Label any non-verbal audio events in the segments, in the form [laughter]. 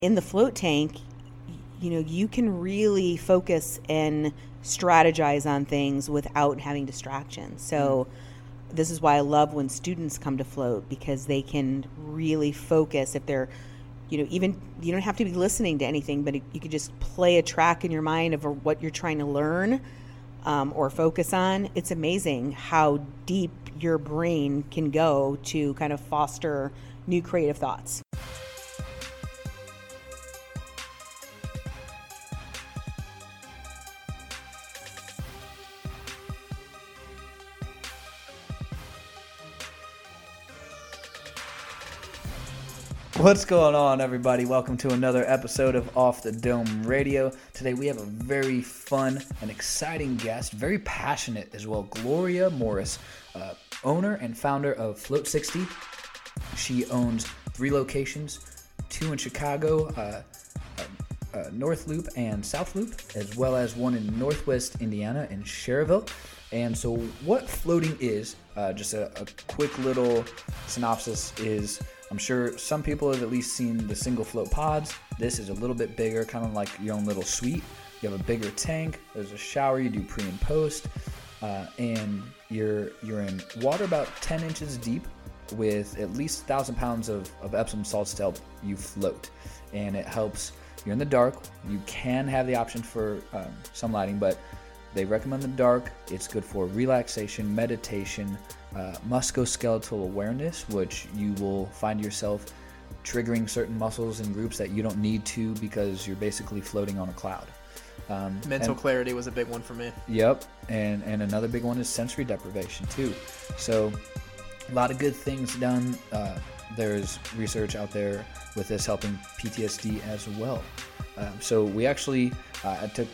in the float tank, you know, you can really focus and strategize on things without having distractions. So mm. this is why I love when students come to float because they can really focus if they're you know even you don't have to be listening to anything but you could just play a track in your mind of what you're trying to learn um, or focus on it's amazing how deep your brain can go to kind of foster new creative thoughts What's going on, everybody? Welcome to another episode of Off the Dome Radio. Today we have a very fun and exciting guest, very passionate as well, Gloria Morris, uh, owner and founder of Float 60. She owns three locations, two in Chicago, uh, uh, uh, North Loop and South Loop, as well as one in Northwest Indiana in Schererville. And so, what floating is, uh, just a, a quick little synopsis is I'm sure some people have at least seen the single float pods. This is a little bit bigger, kind of like your own little suite. You have a bigger tank. There's a shower you do pre and post, uh, and you're you're in water about 10 inches deep with at least thousand pounds of, of Epsom salts to help you float, and it helps. You're in the dark. You can have the option for um, some lighting, but they recommend the dark. It's good for relaxation, meditation, uh, musculoskeletal awareness, which you will find yourself triggering certain muscles and groups that you don't need to because you're basically floating on a cloud. Um, Mental and, clarity was a big one for me. Yep, and and another big one is sensory deprivation too. So, a lot of good things done. Uh, there's research out there with this helping PTSD as well. Um, so we actually uh, took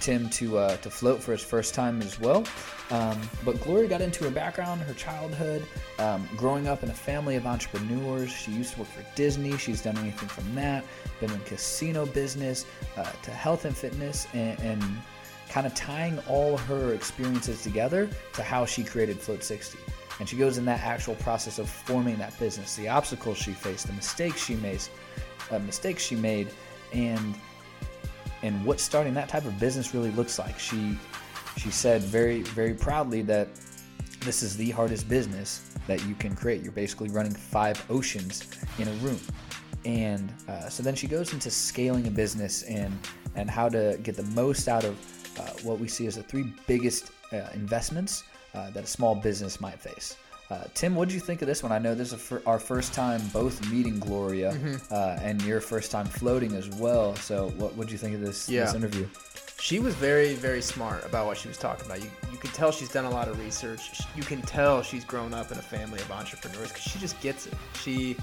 Tim to uh, to float for his first time as well. Um, but Gloria got into her background, her childhood, um, growing up in a family of entrepreneurs. She used to work for Disney. She's done anything from that. Been in casino business uh, to health and fitness, and, and kind of tying all her experiences together to how she created Float 60. And she goes in that actual process of forming that business, the obstacles she faced, the mistakes she made, uh, mistakes she made, and and what starting that type of business really looks like. She she said very very proudly that this is the hardest business that you can create. You're basically running five oceans in a room. And uh, so then she goes into scaling a business and and how to get the most out of uh, what we see as the three biggest uh, investments uh, that a small business might face. Uh, Tim, what did you think of this one? I know this is our first time both meeting Gloria, mm-hmm. uh, and your first time floating as well. So, what did you think of this, yeah. this interview? She was very, very smart about what she was talking about. You, you could tell she's done a lot of research. You can tell she's grown up in a family of entrepreneurs because she just gets it. She,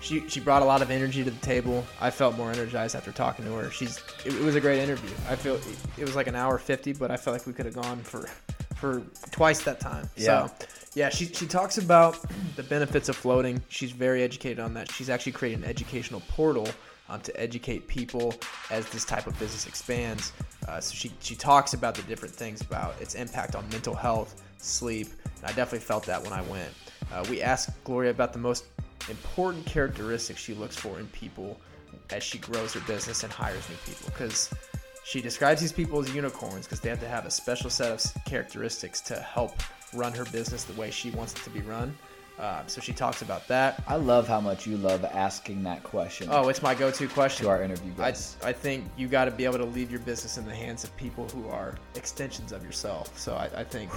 she, she brought a lot of energy to the table. I felt more energized after talking to her. She's, it, it was a great interview. I feel it, it was like an hour fifty, but I felt like we could have gone for, for twice that time. Yeah. So, yeah, she, she talks about the benefits of floating. She's very educated on that. She's actually created an educational portal um, to educate people as this type of business expands. Uh, so she, she talks about the different things about its impact on mental health, sleep, and I definitely felt that when I went. Uh, we asked Gloria about the most important characteristics she looks for in people as she grows her business and hires new people because she describes these people as unicorns because they have to have a special set of characteristics to help run her business the way she wants it to be run. Uh, so she talks about that. I love how much you love asking that question. Oh, it's my go-to question to our interview guys. I, I think you got to be able to leave your business in the hands of people who are extensions of yourself. So I, I think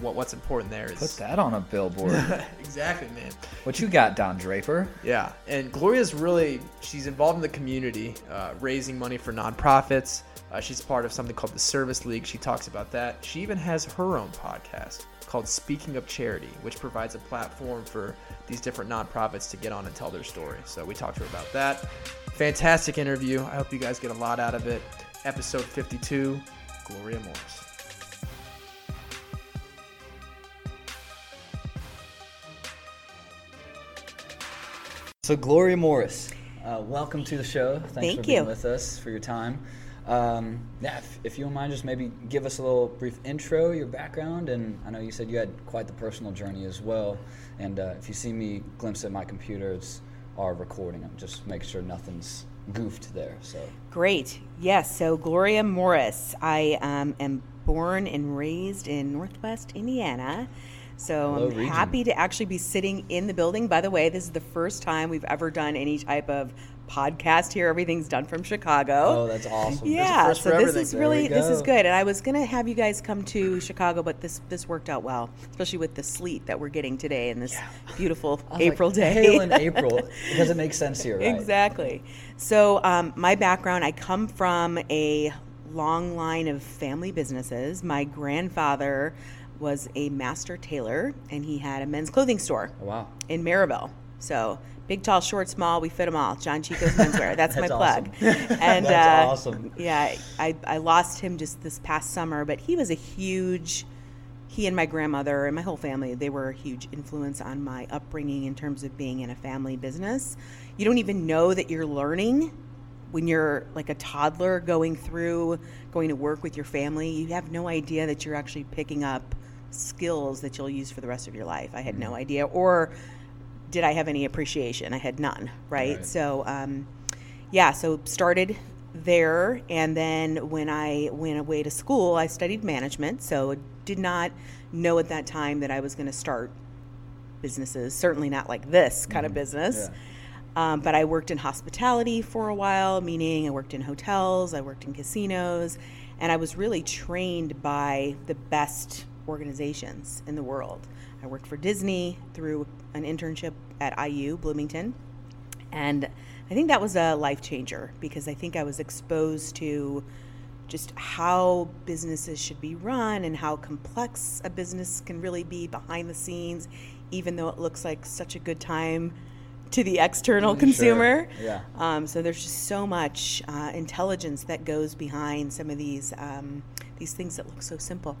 what, what's important there is put that on a billboard. [laughs] exactly, man. What you got, Don Draper? Yeah, and Gloria's really she's involved in the community, uh, raising money for nonprofits. Uh, she's part of something called the Service League. She talks about that. She even has her own podcast called Speaking of Charity, which provides a platform for these different nonprofits to get on and tell their story. So we talked to her about that. Fantastic interview. I hope you guys get a lot out of it. Episode 52 Gloria Morris. So, Gloria Morris, uh, welcome to the show. Thanks Thank for being you. with us for your time. Um, yeah, if, if, you don't mind, just maybe give us a little brief intro, your background, and I know you said you had quite the personal journey as well. And uh, if you see me glimpse at my computer, it's our recording. I'm just make sure nothing's goofed there. So Great. Yes. So Gloria Morris. I um, am born and raised in Northwest Indiana. So Hello, I'm region. happy to actually be sitting in the building. By the way, this is the first time we've ever done any type of podcast here. Everything's done from Chicago. oh, that's awesome. yeah, so this is really this is good. And I was gonna have you guys come to Chicago, but this this worked out well, especially with the sleet that we're getting today and this beautiful [laughs] April like, day. Hail in April. [laughs] It doesn't make sense here, right? Exactly. So, um, my background, I come from a long line of family businesses. My grandfather was a master tailor, and he had a men's clothing store Oh, wow. in Merrillville. So, big, tall, short, small, we fit them all. John Chico's Menswear. That's, [laughs] my plug. awesome. [laughs] And That's uh, awesome. Yeah, I, I lost him just this past summer, but he was a huge he and my grandmother and my whole family they were a huge influence on my upbringing in terms of being in a family business you don't even know that you're learning when you're like a toddler going through going to work with your family you have no idea that you're actually picking up skills that you'll use for the rest of your life i had no idea or did i have any appreciation? I had none right, Right. so um, yeah so started there and then when i went away to school i studied management so did not know at that time that i was going to start businesses certainly not like this kind of business. Um, but i worked in hospitality for a while meaning i worked in hotels i worked in casinos and i was really trained by the best organizations in the world i worked for disney through an internship at iu bloomington and I think that was a life changer because I think I was exposed to just how businesses should be run and how complex a business can really be behind the scenes, even though it looks like such a good time to the external consumer. Yeah. Um, so there's just so much uh, intelligence that goes behind some of these um, these things that look so simple.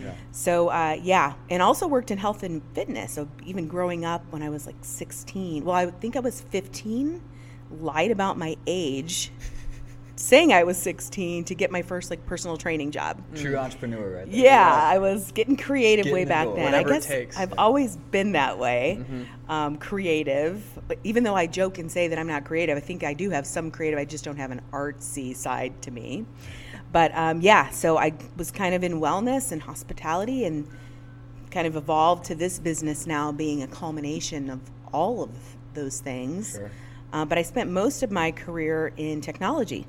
Yeah. So uh, yeah, and also worked in health and fitness. So even growing up when I was like 16, well, I think I was 15, lied about my age, [laughs] saying I was 16 to get my first like personal training job. True entrepreneur, right there. Yeah, I was getting creative Getting way the back goal. then. Whatever I it guess takes. I've always been that way, um, creative. But even though I joke and say that I'm not creative, I think I do have some creative. I just don't have an artsy side to me. But um, yeah, so I was kind of in wellness and hospitality, and kind of evolved to this business now being a culmination of all of those things. Sure. Uh, but I spent most of my career in technology.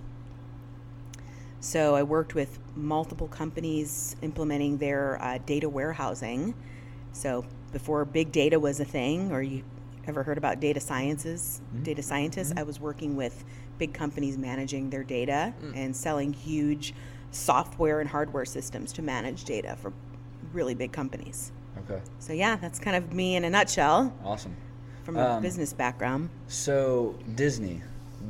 So I worked with multiple companies implementing their uh, data warehousing. So before big data was a thing, or you ever heard about data sciences, data scientists, I was working with big companies managing their data and selling huge software and hardware systems to manage data for really big companies. Okay. So yeah, that's kind of me in a nutshell Awesome. from a Um, business background. So Disney,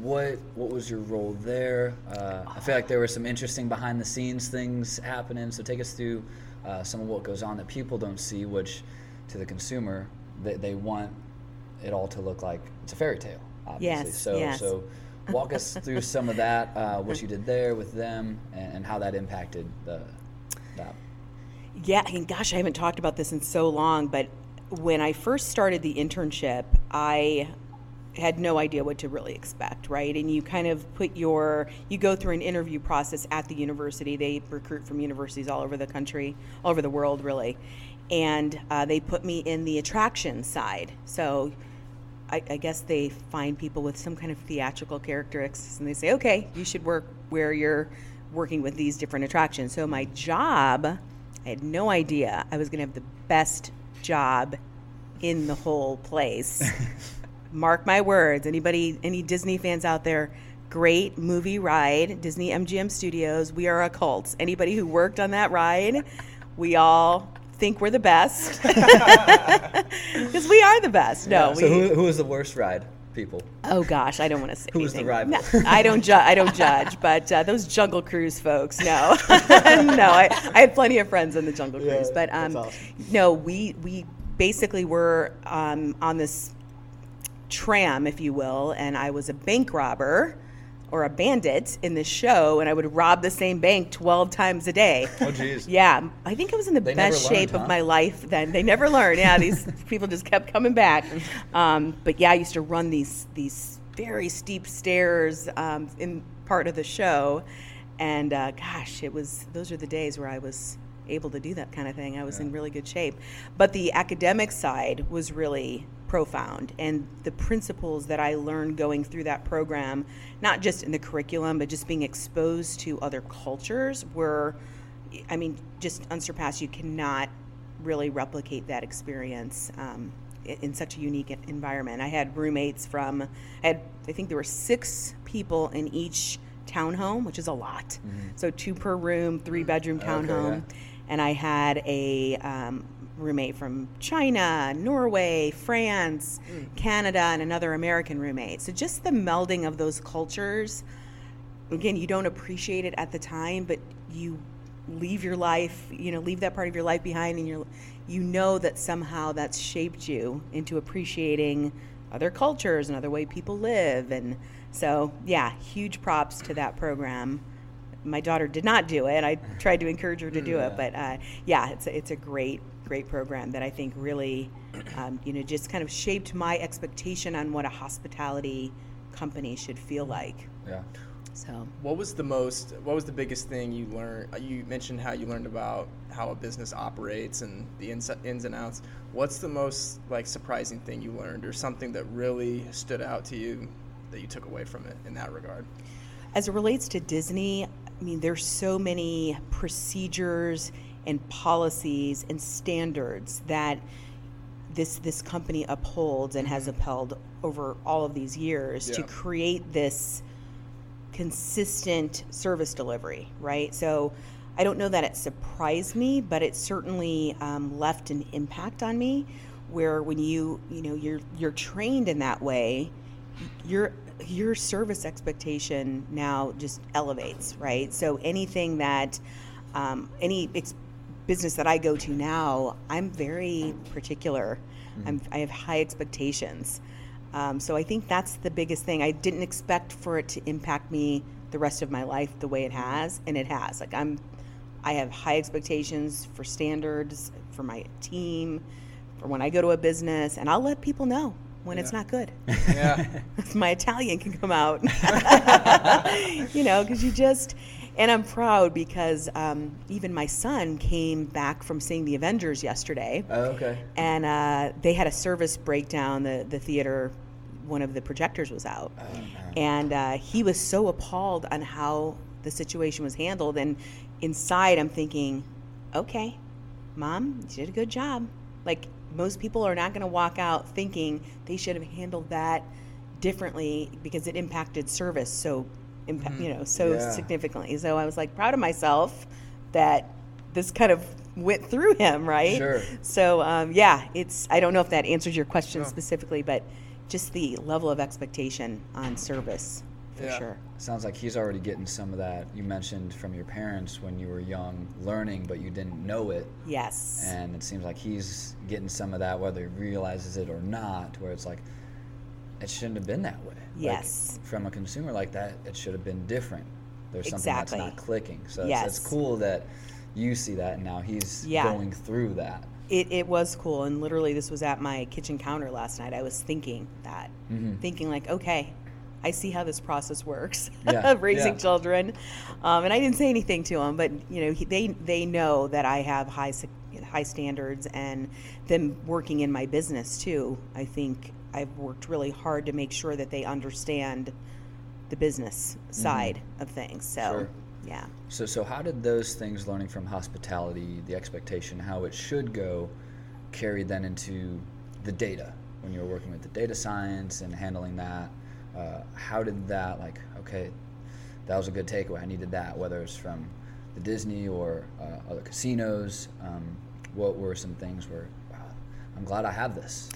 what what was your role there? Uh, I feel like there were some interesting behind the scenes things happening. So take us through uh, some of what goes on that people don't see, which to the consumer they, they want it all to look like it's a fairy tale. Obviously. Yes, So yes. so walk us [laughs] through some of that, uh, what you did there with them, and, and how that impacted the that. Yeah, and gosh, I haven't talked about this in so long, but when I first started the internship, I had no idea what to really expect, right? And you kind of put your, you go through an interview process at the university. They recruit from universities all over the country, all over the world, really. And uh, they put me in the attraction side. So I, I guess they find people with some kind of theatrical characteristics and they say, okay, you should work where you're working with these different attractions. So my job, I had no idea I was going to have the best job in the whole place. [laughs] Mark my words. Anybody, any Disney fans out there? Great movie ride, Disney MGM Studios. We are a cult. Anybody who worked on that ride, we all think we're the best [laughs] [laughs] because we are the best. No, we, so who, who was the worst ride, people? Oh gosh, I don't want to say. Who's the anything. rival? No, I don't judge. I don't judge, [laughs] but uh, those Jungle Cruise folks, no, no. I, I had plenty of friends on the Jungle Yeah, Cruise, but um, awesome. no, we we basically were um, on this tram, if you will, and I was a bank robber or a bandit in this show, and I would rob the same bank twelve times a day. Oh, jeez. Yeah, I think I was in the They best never shape huh? of my life then. They never learned. Yeah, these [laughs] people just kept coming back. Um, but yeah, I used to run these these very steep stairs um, in part of the show, and uh, gosh, it was those are the days where I was able to do that kind of thing. I was in really good shape, but the academic side was really profound and the principles that I learned going through that program, not just in the curriculum, but just being exposed to other cultures were, I mean, just unsurpassed. You cannot really replicate that experience um, in such a unique environment. I had roommates from, I had, I think there were six people in each townhome, which is a lot. So two per room, three bedroom Mm-hmm. Okay, townhome. And I had a um, roommate from China, Norway, France, mm. Canada, and another American roommate. So just the melding of those cultures again you don't appreciate it at the time but you leave your life you know leave that part of your life behind and you're you know that somehow that's shaped you into appreciating other cultures and other way people live. And so yeah huge props to that program my daughter did not do it i tried to encourage her to do it but uh, yeah it's a, it's a great great program that i think really um, you know just kind of shaped my expectation on what a hospitality company should feel like Yeah. so What was the most? What was the biggest thing you learned? uh, You mentioned how you learned about how a business operates and the ins, ins and outs. What's the most like surprising thing you learned, or something that really stood out to you that you took away from it in that regard? as it relates to Disney, I mean, there's so many procedures and policies and standards that this this company upholds and has upheld over all of these years to create this consistent service delivery, right? So I don't know that it surprised me, but it certainly um, left an impact on me. Where when you you know you're you're trained in that way, your your service expectation now just elevates, right? So anything that um, any ex- business that I go to now, I'm very particular. I'm, I have high expectations. Um, so I think that's the biggest thing. I didn't expect for it to impact me the rest of my life the way it has, and it has. Like I'm, I have high expectations for standards for my team, for when I go to a business, and I'll let people know when it's not good. [laughs] Yeah. [laughs] my Italian can come out. [laughs] you know, because you just, and I'm proud because um, even my son came back from seeing the Avengers yesterday, Oh, okay. and uh, they had a service breakdown. The the theater, one of the projectors was out, and uh, he was so appalled on how the situation was handled. And inside, I'm thinking, okay, mom, you did a good job. Like most people are not going to walk out thinking they should have handled that differently because it impacted service so impa- you know so Yeah. significantly so i was like proud of myself that this kind of went through him right Sure. so um, yeah it's i don't know if that answers your question No. specifically but just the level of expectation on service for Yeah. sure Sounds like he's already getting some of that you mentioned from your parents when you were young, learning, but you didn't know it. yes And it seems like he's getting some of that, whether he realizes it or not, where it's like, it shouldn't have been that way. Like, Yes. from a consumer like that, it should have been different. There's something Exactly. that's not clicking. So it's, it's cool that you see that and now he's Yeah. going through that. It, it was cool, and literally, this was at my kitchen counter last night. I was thinking that, Mm-hmm. thinking like, okay, I see how this process works [laughs] Yeah, of raising yeah. children, um, and I didn't say anything to them, but you know, he, they they know that I have high high standards, and them working in my business too. I think I've worked really hard to make sure that they understand the business side of things. So, Mm-hmm. Sure. yeah. So, so how did those things, learning from hospitality, the expectation, how it should go, carry then into the data when you were working with the data science and handling that? Uh, how did that, like, okay, that was a good takeaway. I needed that, whether it's from the Disney or uh, other casinos. Um, what were some things where, wow, I'm glad I have this?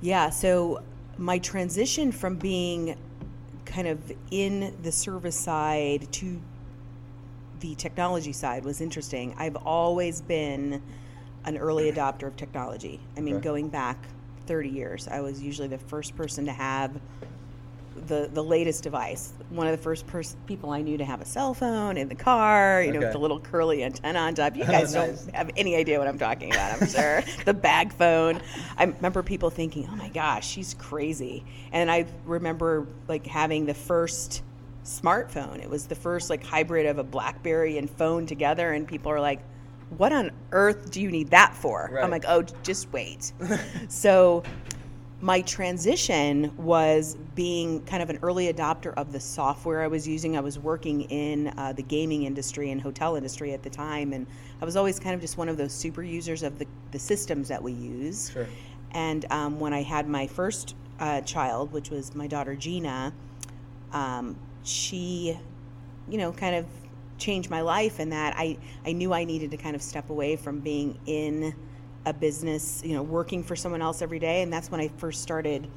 Yeah, so my transition from being kind of in the service side to the technology side was interesting. I've always been an early adopter of technology. I mean, Okay. going back 30 years, I was usually the first person to have the the latest device. One of the first pers- people I knew to have a cell phone in the car, you know, with the little curly antenna on top. You guys Nice. [laughs] don't have any idea what I'm talking about, I'm sure. [laughs] the bag phone. I remember people thinking, "Oh my gosh, she's crazy." And I remember like having the first smartphone. It was the first like hybrid of a BlackBerry and phone together and people are like, "What on earth do you need that for?" Right. I'm like, "Oh, just wait." [laughs] so my transition was being kind of an early adopter of the software I was using. I was working in uh, the gaming industry and hotel industry at the time, and I was always kind of just one of those super users of the, the systems that we use. Sure. And um, when I had my first uh, child, which was my daughter Gina, um, she, you know, kind of changed my life in that I, I knew I needed to kind of step away from being in a business, you know, working for someone else every day. And that's when I first started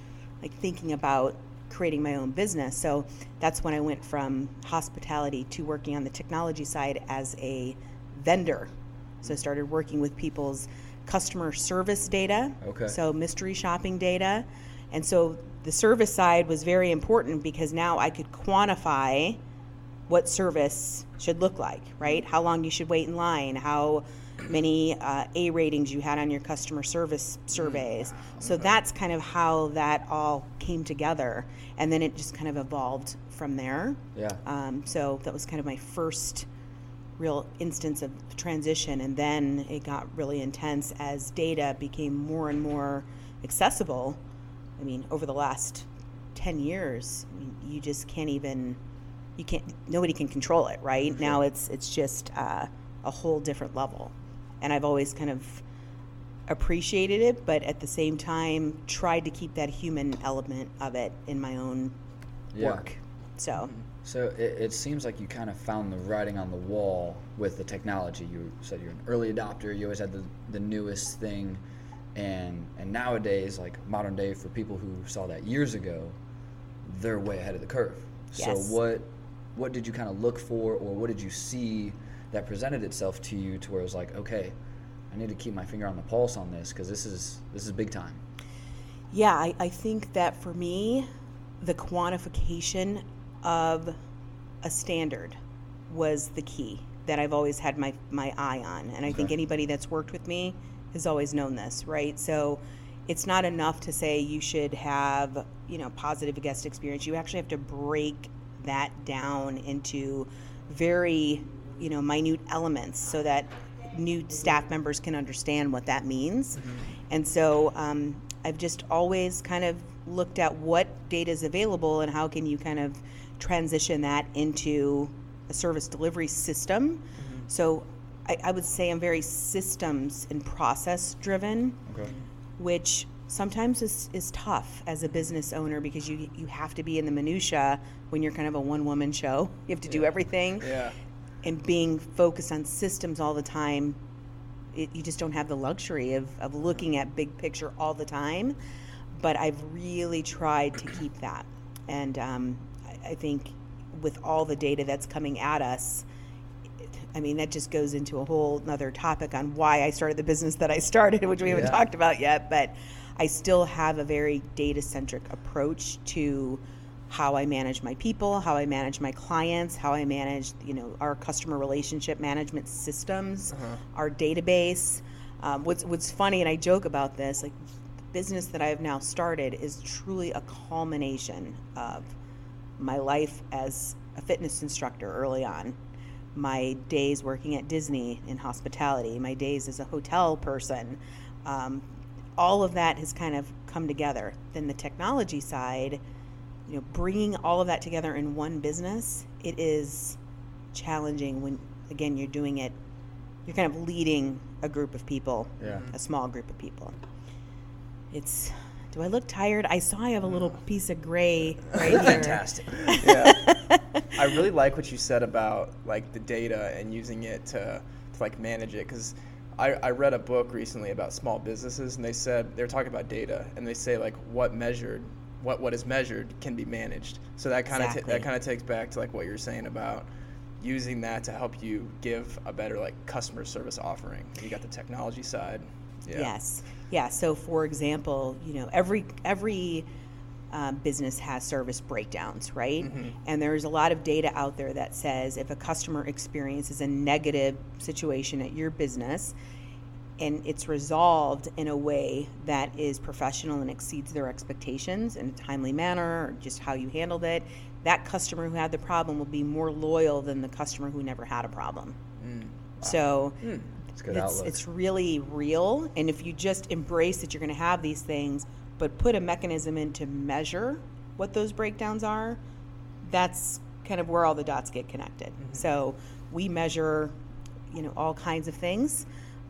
like thinking about creating my own business. So that's when I went from hospitality to working on the technology side as a vendor. So I started working with people's customer service data. Okay. So mystery shopping data. And so the service side was very important because now I could quantify what service should look like, right? How long you should wait in line, how many uh, A ratings you had on your customer service surveys. So that's kind of how that all came together. And then it just kind of evolved from there. Yeah. Um, so that was kind of my first real instance of transition. And then it got really intense as data became more and more accessible. I mean, over the last 10 years, I mean, you just can't even, you can't, nobody can control it, right? Now it's, it's just uh, a whole different level. And I've always kind of appreciated it, but at the same time, tried to keep that human element of it in my own Yeah. work. So, mm-hmm. So it, it seems like you kind of found the writing on the wall with the technology. You said you're an early adopter. You always had the, the newest thing, and and nowadays, like modern day, for people who saw that years ago, they're way ahead of the curve. Yes. So what what did you kind of look for, or what did you see that presented itself to you to where it was like, okay, I need to keep my finger on the pulse on this because this is this is big time. Yeah, I, I think that for me, the quantification of a standard was the key that I've always had my, my eye on. And I think anybody that's worked with me has always known this, right? So it's not enough to say you should have, you know, positive guest experience. You actually have to break that down into very, you know, minute elements so that new staff members can understand what that means. And so um, I've just always kind of looked at what data is available and how can you kind of transition that into a service delivery system. So I, I would say I'm very systems and process driven Okay. which sometimes is, is tough as a business owner because you you have to be in the minutia when you're kind of a one woman show. You have to do everything, Yeah. And being focused on systems all the time, it, you just don't have the luxury of of looking at big picture all the time. But I've really tried to keep that, and um, I, I think with all the data that's coming at us. I mean, that just goes into a whole other topic on why I started the business that I started, which we haven't Yeah. talked about yet. But I still have a very data centric approach to how I manage my people, how I manage my clients, how I manage, you know, our customer relationship management systems, our database. Um, what's what's funny, and I joke about this, like the business that I have now started is truly a culmination of my life as a fitness instructor early on, my days working at Disney in hospitality, my days as a hotel person. Um, all of that has kind of come together. Then the technology side, you know, bringing all of that together in one business, it is challenging when, again, you're doing it, you're kind of leading a group of people, Yeah. a small group of people. It's, do I look tired? I saw I have a little mm. piece of gray [laughs] right here. Fantastic. [laughs] yeah. I really like what you said about like the data and using it to, to like manage it because I, I read a book recently about small businesses and they said they were talking about data and they say like what measured what what is measured can be managed so that kind of Exactly. that kind of takes back to like what you're saying about using that to help you give a better like customer service offering you got the technology side yeah Yes. Yeah. So, for example, you know, every every um, business has service breakdowns, right? And there's a lot of data out there that says if a customer experiences a negative situation at your business and it's resolved in a way that is professional and exceeds their expectations in a timely manner or just how you handled it, that customer who had the problem will be more loyal than the customer who never had a problem. Mm. So hmm. It's a good it's, it's really real. And if you just embrace that you're going to have these things, but put a mechanism in to measure what those breakdowns are, that's kind of where all the dots get connected. Mm-hmm. So we measure, you know, all kinds of things.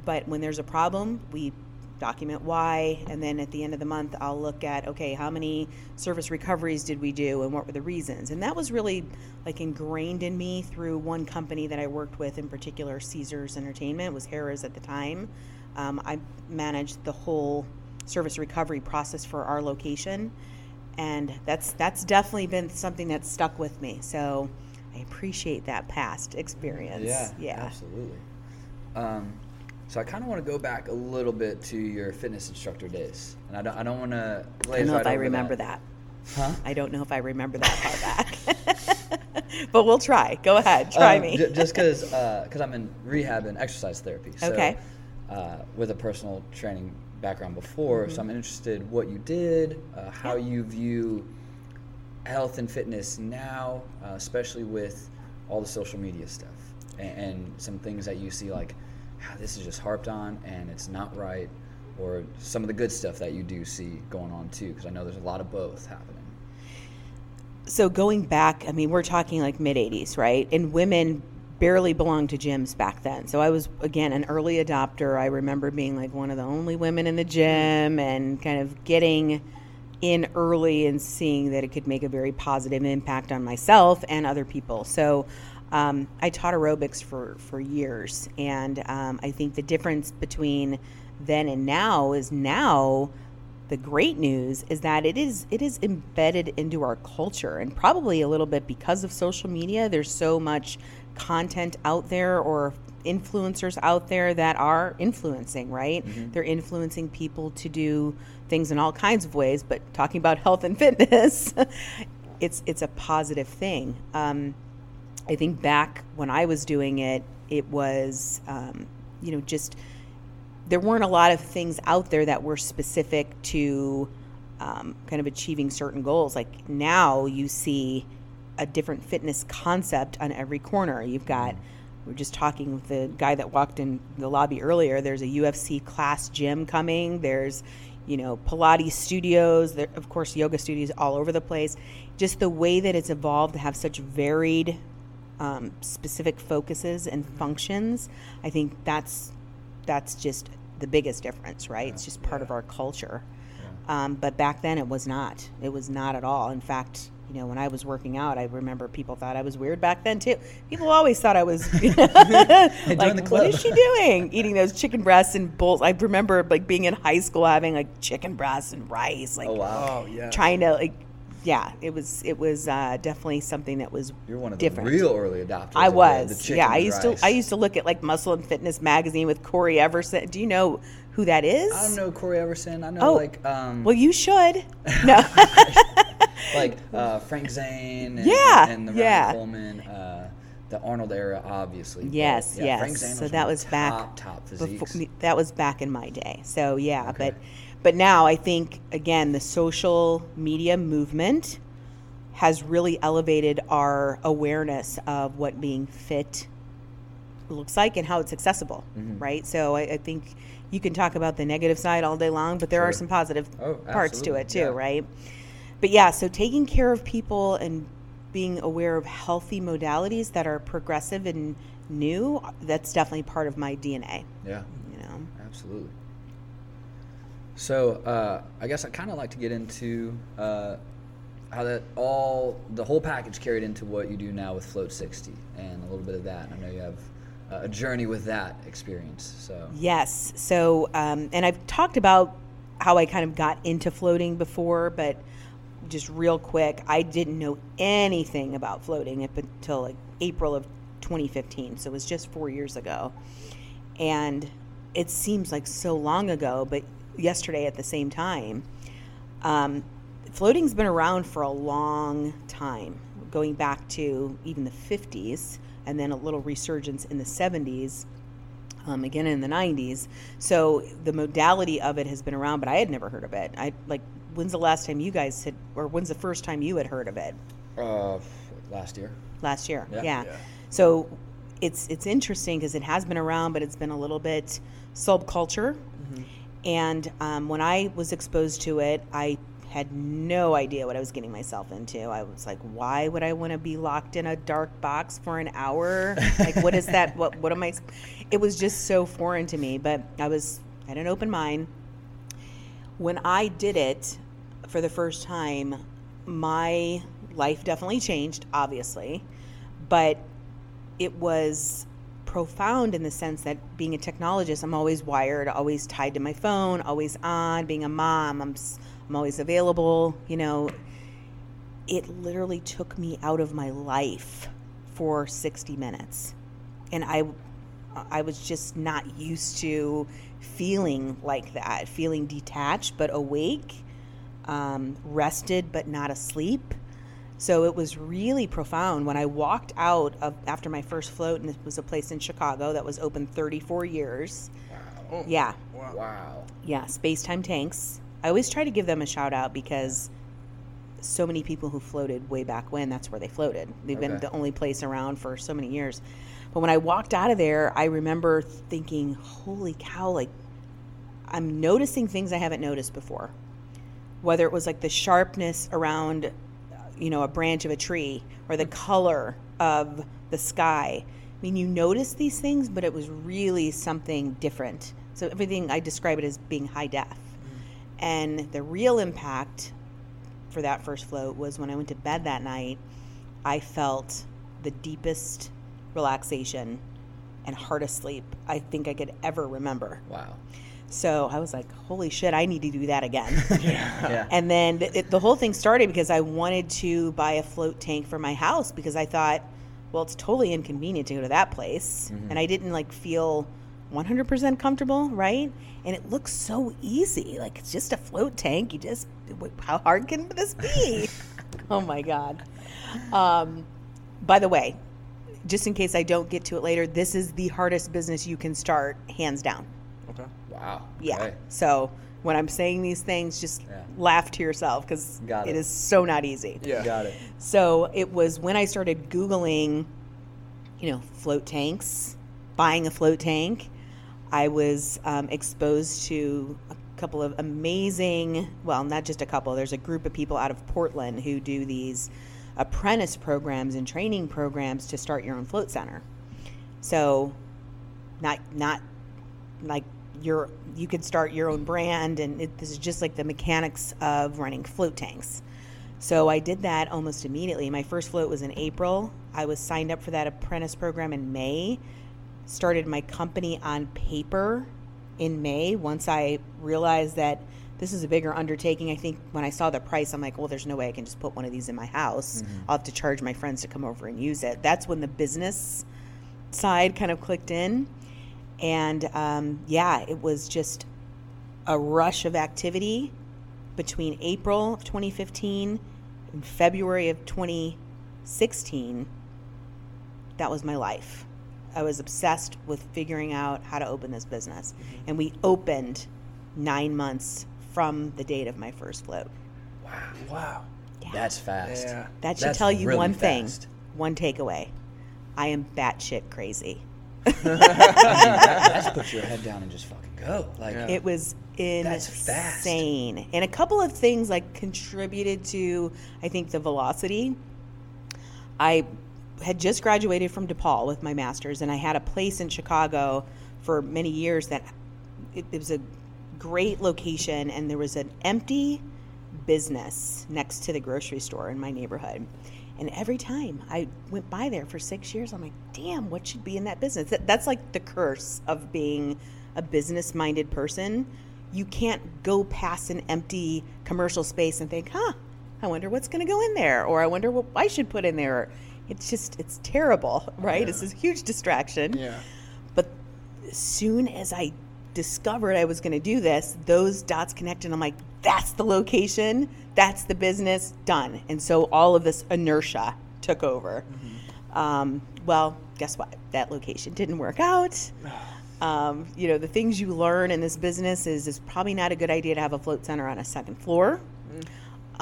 But when there's a problem, we document why, and then at the end of the month, I'll look at okay, how many service recoveries did we do, and what were the reasons? And that was really like ingrained in me through one company that I worked with, in particular, Caesars Entertainment was Harrah's at the time. Um, I managed the whole service recovery process for our location, and that's that's definitely been something that's stuck with me. So I appreciate that past experience. Yeah, yeah. absolutely. Um, so I kind of want to go back a little bit to your fitness instructor days, and I don't, I don't want to. I don't know if I remember that. Huh? I don't know if I remember that far back. [laughs] but we'll try. Go ahead. Try Um, me. j- just because because I'm in rehab and exercise therapy. So, Okay. Uh, with a personal training background before, so I'm interested what you did, uh, how Yeah. you view health and fitness now, uh, especially with all the social media stuff and, and some things that you see like, "Ah, this is just harped on and it's not right, or some of the good stuff that you do see going on too, because I know there's a lot of both happening. so going back, I mean, we're talking like mid 80s, right? And women barely belonged to gyms back then. So I was, again, an early adopter. I remember being like one of the only women in the gym and kind of getting in early and seeing that it could make a very positive impact on myself and other people. So um, I taught aerobics for, for years. And um, I think the difference between then and now is now the great news is that it is it is embedded into our culture and probably a little bit because of social media there's so much content out there or influencers out there that are influencing right they're influencing people to do things in all kinds of ways but talking about health and fitness [laughs] it's it's a positive thing um, I think back when I was doing it, it was, um, you know, just there weren't a lot of things out there that were specific to um, kind of achieving certain goals. Like now you see a different fitness concept on every corner. You've got, we are just talking with the guy that walked in the lobby earlier, there's a UFC class gym coming. There's, you know, Pilates studios, there, of course, yoga studios all over the place. Just the way that it's evolved to have such varied um, specific focuses and functions, I think that's that's just the biggest difference, right? It's just part of our culture. Um, but back then, it was not. It was not at all. In fact, you know, when I was working out, I remember people thought I was weird back then too. People always thought I was [laughs] [laughs] like, the club." is she doing? Eating those chicken breasts and bowls." I remember like being in high school having like chicken breasts and rice, like Oh wow, Oh yeah. trying to like, yeah. It was it was uh, definitely something that was you're one of different. the real early adopters. I was. yeah, I used rice. to. I used to look at like Muscle and Fitness magazine with Cory Everson. Do you know who that is? I don't know Cory Everson. I know Oh, like um Well, you should. [laughs] No. [laughs] like uh, Frank Zane. And, Yeah, and the yeah. Ryan Coleman. Uh, the Arnold era, obviously. yes, yeah, Frank yes. Zane So that was the back top top physiques. before, that was back in my day. So yeah, Okay. but but now I think again the social media movement has really elevated our awareness of what being fit looks like and how it's accessible, Mm-hmm. right? So I, I think you can talk about the negative side all day long, but there are some positive Oh, parts to it too, yeah. right? But yeah, so taking care of people and being aware of healthy modalities that are progressive and new, that's definitely part of my DNA, Yeah, you know. absolutely. So uh, I guess I kind of like to get into uh, how that all the whole package carried into what you do now with Float 60 and a little bit of that. I know you have uh, a journey with that experience. So Yes. So, um, and I've talked about how I kind of got into floating before, but just real quick, I didn't know anything about floating up until like April of 2015. So it was just four years ago. And it seems like so long ago, but yesterday at the same time, um, floating's been around for a long time, going back to even the 50s, and then a little resurgence in the 70s. Um, again in the 90s. So the modality of it has been around, but I had never heard of it. I like, when's the last time you guys had, or when's the first time you had heard of it? Uh, last year. last year. Yeah. Yeah. Yeah. So it's it's interesting because it has been around, but it's been a little bit subculture. And um, when I was exposed to it, I had no idea what I was getting myself into. I was like, why would I want to be locked in a dark box for an hour? like, what is that? What what am I? It was just so foreign to me. But I was I had an open mind when I did it for the first time, my life definitely changed, obviously, but it was profound in the sense that being a technologist, I'm always wired, always tied to my phone, always on. Being a mom, I'm I'm always available. You know, it literally took me out of my life for 60 minutes, and I I was just not used to feeling like that, feeling detached but awake, um, rested but not asleep. So it was really profound when I walked out of after my first float, and it was a place in Chicago that was open 34 years. Oh, Yeah, Wow. Wow. yeah, Space Time Tanks. I always try to give them a shout out because so many people who floated way back when, that's where they floated. They've been the only place around for so many years. But when I walked out of there, I remember thinking, holy cow, like I'm noticing things I haven't noticed before. Whether it was like the sharpness around, you know, a branch of a tree or the mm. color of the sky. I mean, you notice these things, but it was really something different. So everything I describe it as being high def. Mm. And the real impact for that first float was when I went to bed that night, I felt the deepest relaxation and hardest sleep I think I could ever remember. Wow. So I was like, holy shit, I need to do that again. [laughs] Yeah. And then th- it, the whole thing started because I wanted to buy a float tank for my house because I thought, well, it's totally inconvenient to go to that place. And I didn't like feel 100% comfortable, right? And it looks so easy. Like it's just a float tank. You just, how hard can this be? [laughs] oh my God. Um, by the way, just in case I don't get to it later, this is the hardest business you can start, hands down. Okay. Wow. Yeah. Okay. So when I'm saying these things, just Yeah. laugh to yourself because it it. is so not easy. Yeah. Got it. So it was when I started Googling, you know, float tanks, buying a float tank, I was um, exposed to a couple of amazing, well, not just a couple, there's a group of people out of Portland who do these apprentice programs and training programs to start your own float center. So not, not like your, you could start your own brand and it, this is just like the mechanics of running float tanks. So I did that almost immediately. My first float was in April. I was signed up for that apprentice program in May. Started my company on paper in May once I realized that this is a bigger undertaking. I think when I saw the price, I'm like, well, there's no way I can just put one of these in my house. Mm-hmm. I'll have to charge my friends to come over and use it. That's when the business side kind of clicked in. And um, yeah, it was just a rush of activity between April of 2015 and February of 2016. That was my life. I was obsessed with figuring out how to open this business. And we opened nine months from the date of my first float. Wow. Wow. That's fast. Yeah. That should That's tell you really one thing, one takeaway. I am batshit crazy. I mean, that, that's put your head down and just fucking go. Like, Yeah. It was That's fast. insane. And a couple of things like contributed to I think the velocity. I had just graduated from DePaul with my master's and I had a place in Chicago for many years that it, it was a great location and there was an empty business next to the grocery store in my neighborhood. And every time I went by there for six years, I'm like, damn, what should be in that business? That, that's like the curse of being a business minded person. You can't go past an empty commercial space and think, huh, I wonder what's going to go in there, or I wonder what I should put in there. It's just, it's terrible, [laughs] right? It's this huge distraction. Yeah. But as soon as I discovered I was going to do this, those dots connected. I'm like, that's the location, that's the business, done. And so all of this inertia took over. Um, well, guess what? That location didn't work out. [sighs] Um, you know, the things you learn in this business is it's probably not a good idea to have a float center on a second floor.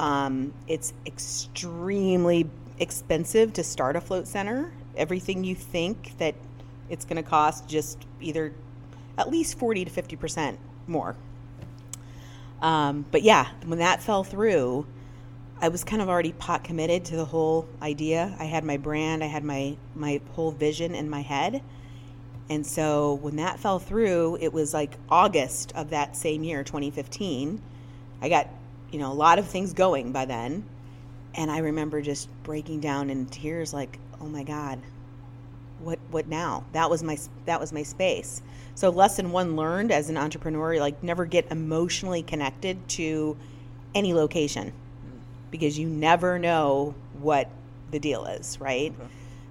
Um, it's extremely expensive to start a float center. Everything you think that it's going to cost just either at least 40 to 50% more. Um, but yeah, when that fell through, I was kind of already pot committed to the whole idea. I had my brand, I had my my whole vision in my head. And so when that fell through, it was like August of that same year, 2015. I got, you know, a lot of things going by then. And I remember just breaking down in tears like, "Oh my god. What what now?" That was my that was my space. So lesson 1 learned as an entrepreneur, like never get emotionally connected to any location because you never know what the deal is, right?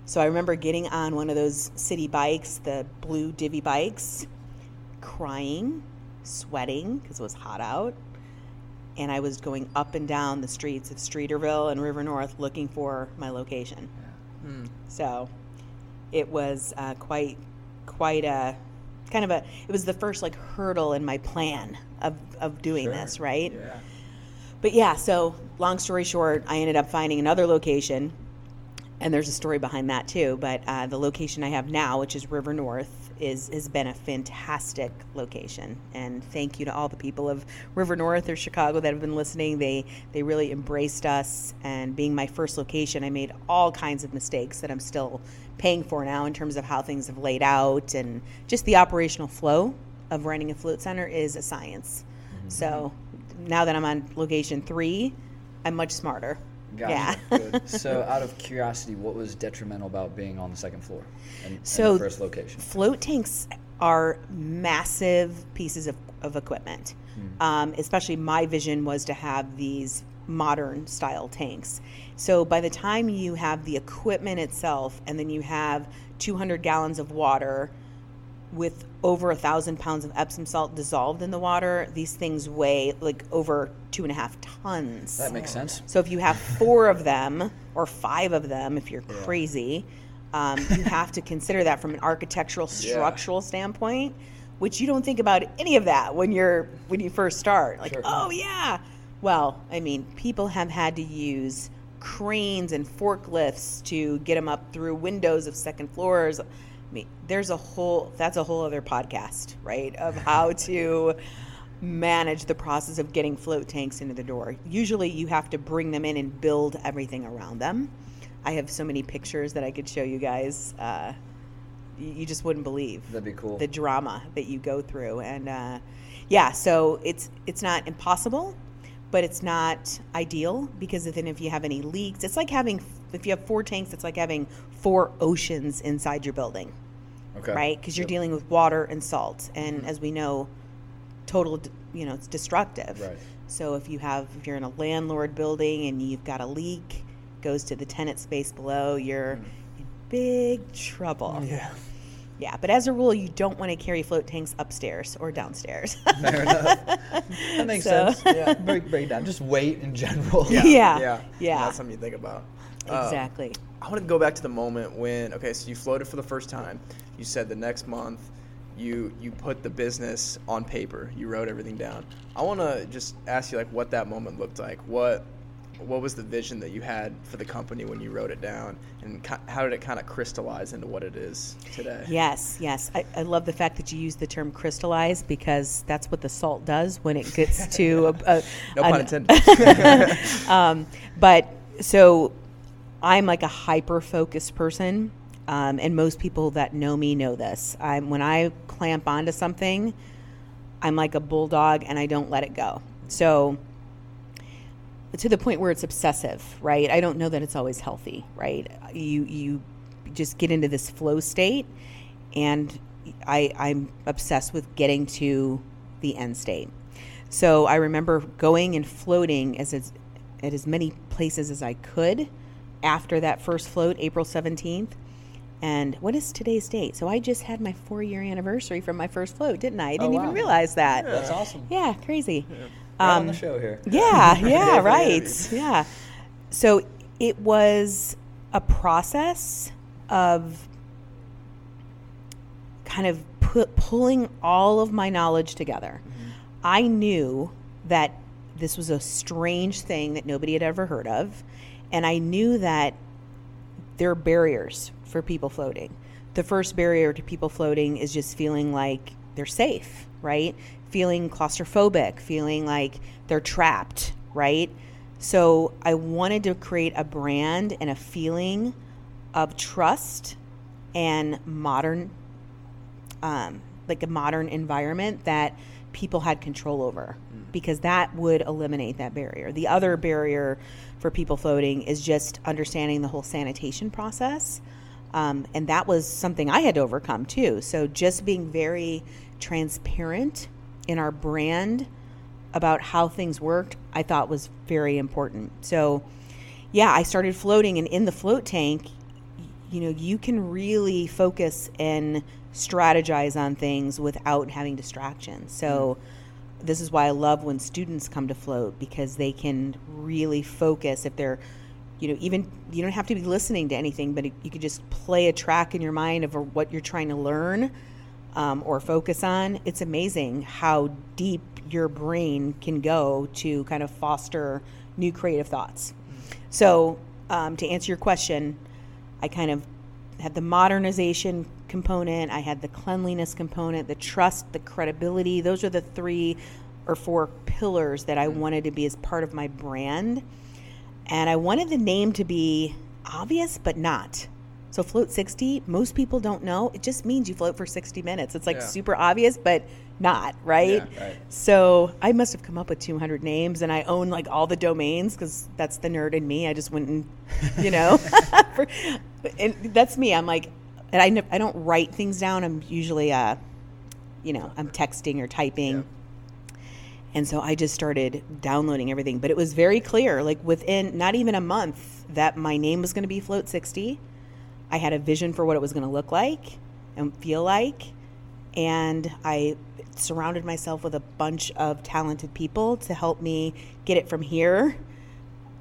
So I remember getting on one of those city bikes, the blue divvy bikes, crying, sweating because it was hot out. And I was going up and down the streets of Streeterville and River North looking for my location. So it was uh, quite, quite a kind of a, it was the first like hurdle in my plan of, of doing this, right? Yeah. But yeah, so long story short, I ended up finding another location, and there's a story behind that too. But uh, the location I have now, which is River North, is has been a fantastic location. And thank you to all the people of River North or Chicago that have been listening. They they really embraced us. And being my first location, I made all kinds of mistakes that I'm still paying for now in terms of how things have laid out and just the operational flow of running a float center is a science. Mm-hmm. So now that I'm on location three, I'm much smarter. Gotcha. Yeah. So, [laughs] out of curiosity, what was detrimental about being on the second floor and, and So- the first location? Float tanks are massive pieces of, of equipment. Um, especially my vision was to have these modern style tanks. So by the time you have the equipment itself and then you have 200 gallons of water with over a thousand pounds of Epsom salt dissolved in the water, these things weigh like over two and a half tons. That makes sense. So if you have four of them or five of them, if you're crazy, um, you have to consider that from an architectural structural standpoint, which you don't think about any of that when you're when you first start. Like, Sure. oh yeah. Well, I mean, people have had to use cranes and forklifts to get them up through windows of second floors. Mean, there's a whole that's a whole other podcast, right? Of how [laughs] to manage the process of getting float tanks into the door. Usually you have to bring them in and build everything around them. I have so many pictures that I could show you guys. Uh, you, you just wouldn't believe That'd be cool. the drama that you go through and uh, yeah so it's it's not impossible but it's not ideal because then if you have any leaks it's like having if you have four tanks it's like having four oceans inside your building Okay. right because you're Yep. dealing with water and salt and as we know total you know it's destructive Right. so if you have if you're in a landlord building and you've got a leak goes to the tenant space below you're Hmm. in big trouble Yeah. Yeah, but as a rule, you don't want to carry float tanks upstairs or downstairs. Fair enough. [laughs] That makes So- sense. Yeah. [laughs] Break, break down. Just weight in general. Yeah. [laughs] Yeah. Yeah. That's something you think about. Uh, exactly. I want to go back to the moment when okay, so you floated for the first time. You said the next month you you put the business on paper. You wrote everything down. I want to just ask you like what that moment looked like. What what was the vision that you had for the company when you wrote it down, and how did it kind of crystallize into what it is today? Yes, yes. I, I love the fact that you use the term crystallize because that's what the salt does when it gets [laughs] to a, a No pun intended. [laughs] um, but so I'm like a hyper focused person, um, and most people that know me know this. I'm when I clamp onto something, I'm like a bulldog, and I don't let it go. So to the point where it's obsessive, right? I don't know that it's always healthy, right? You you just get into this flow state, and I I'm obsessed with getting to the end state. So I remember going and floating as as at as many places as I could after that first float, April seventeenth. And what is today's date? So I just had my four year anniversary from my first float, didn't I? I oh, didn't wow. even realize that. That's awesome. Yeah, crazy. Right on um, the show here. Yeah, [laughs] yeah, right. Yeah. So it was a process of kind of put, pulling all of my knowledge together. Mm-hmm. I knew that this was a strange thing that nobody had ever heard of, and I knew that there are barriers for people floating. The first barrier to people floating is just feeling like they're safe, right? Feeling claustrophobic, feeling like they're trapped, right? So I wanted to create a brand and a feeling of trust and modern, um, like a modern environment that people had control over because that would eliminate that barrier. The other barrier for people floating is just understanding the whole sanitation process. Um, and that was something I had to overcome too. So just being very transparent in our brand about how things worked, I thought was very important. So, yeah, I started floating, and in the float tank, you know, you can really focus and strategize on things without having distractions. So, mm-hmm. this is why I love when students come to float because they can really focus if they're you know even you don't have to be listening to anything but you could just play a track in your mind of what you're trying to learn um, or focus on it's amazing how deep your brain can go to kind of foster new creative thoughts. So um, to answer your question i kind of had the modernization component i had the cleanliness component the trust the credibility. Those are the three or four pillars that i wanted to be as part of my brand. And I wanted the name to be obvious but not. So float 60, most people don't know. It just means you float for 60 minutes. It's like Yeah. super obvious but not, right? Yeah, right. So I must have come up with 200 names and I own like all the domains cuz that's the nerd in me. I just went and, you know, for, [laughs] [laughs] and that's me. I'm like and I, I don't write things down. I'm usually uh you know, I'm texting or typing. Yeah. And so I just started downloading everything. But it was very clear, like within not even a month, that my name was going to be Float 60. I had a vision for what it was going to look like and feel like. And I surrounded myself with a bunch of talented people to help me get it from here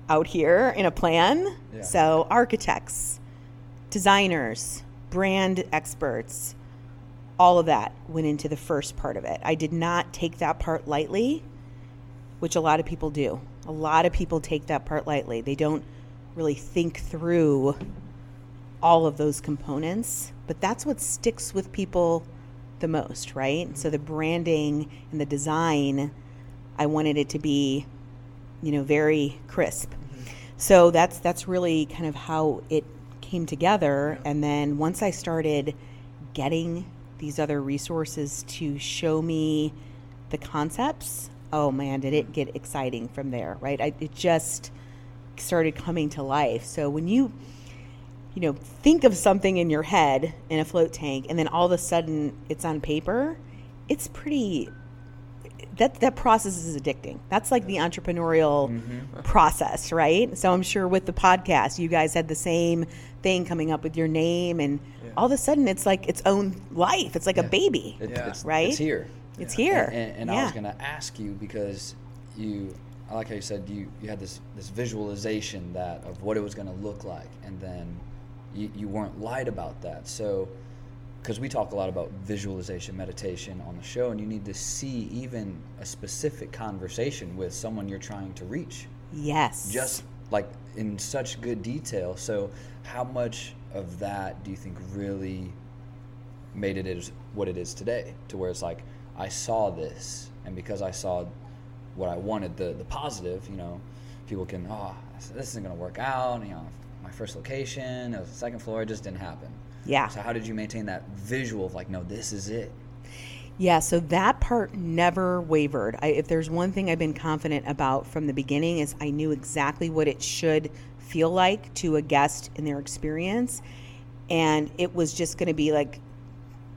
out here in a plan. Yeah. So, architects, designers, brand experts, all of that went into the first part of it. I did not take that part lightly, which a lot of people do. A lot of people take that part lightly. They don't really think through all of those components, but that's what sticks with people the most, right? So the branding and the design, I wanted it to be, you know, very crisp. Mm-hmm. So that's that's really kind of how it came together. And then once I started getting these other resources to show me the concepts, oh man, did it get exciting from there, right? I, it just started coming to life. So when you you know, think of something in your head in a float tank and then all of a sudden it's on paper, it's pretty that that process is addicting. That's like the entrepreneurial mm-hmm. process, right? So I'm sure with the podcast, you guys had the same thing coming up with your name and all of a sudden it's like its own life. It's like a baby. It- Yeah. it's, Right? It's here. It's here. And, and, and I was gonna ask you because you, I like how you said you, you had this this visualization that of what it was gonna look like, and then you, you weren't lied about that. So, because we talk a lot about visualization meditation on the show, and you need to see even a specific conversation with someone you're trying to reach Yes. just like in such good detail. So, how much of that do you think really made it is what it is today? To where it's like, I saw this, and because I saw what I wanted, the the positive, you know, people can, oh, this isn't gonna work out. You know, my first location, it was the second floor, it just didn't happen. Yeah. So, how did you maintain that visual of like, no, this is it? Yeah, so that part never wavered. I, if there's one thing I've been confident about from the beginning is I knew exactly what it should feel like to a guest in their experience, and it was just going to be like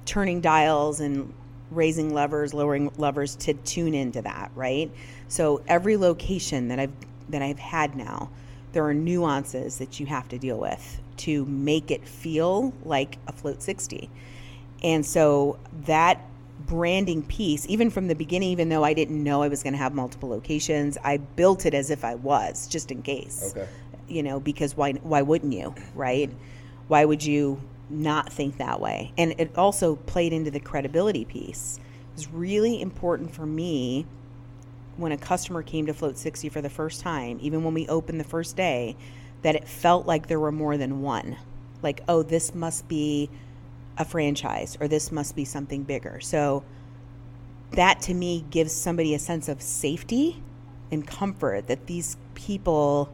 turning dials and raising levers, lowering levers to tune into that, right? So every location that I've that I've had now, there are nuances that you have to deal with to make it feel like a float 60. And so that branding piece, even from the beginning, even though I didn't know I was going to have multiple locations, I built it as if I was, just in case. Okay. You know, because why why wouldn't you, right? Why would you not think that way? And it also played into the credibility piece. It was really important for me when a customer came to Float 60 for the first time, even when we opened the first day, that it felt like there were more than one. Like, oh, this must be a franchise or this must be something bigger. So that to me gives somebody a sense of safety and comfort that these people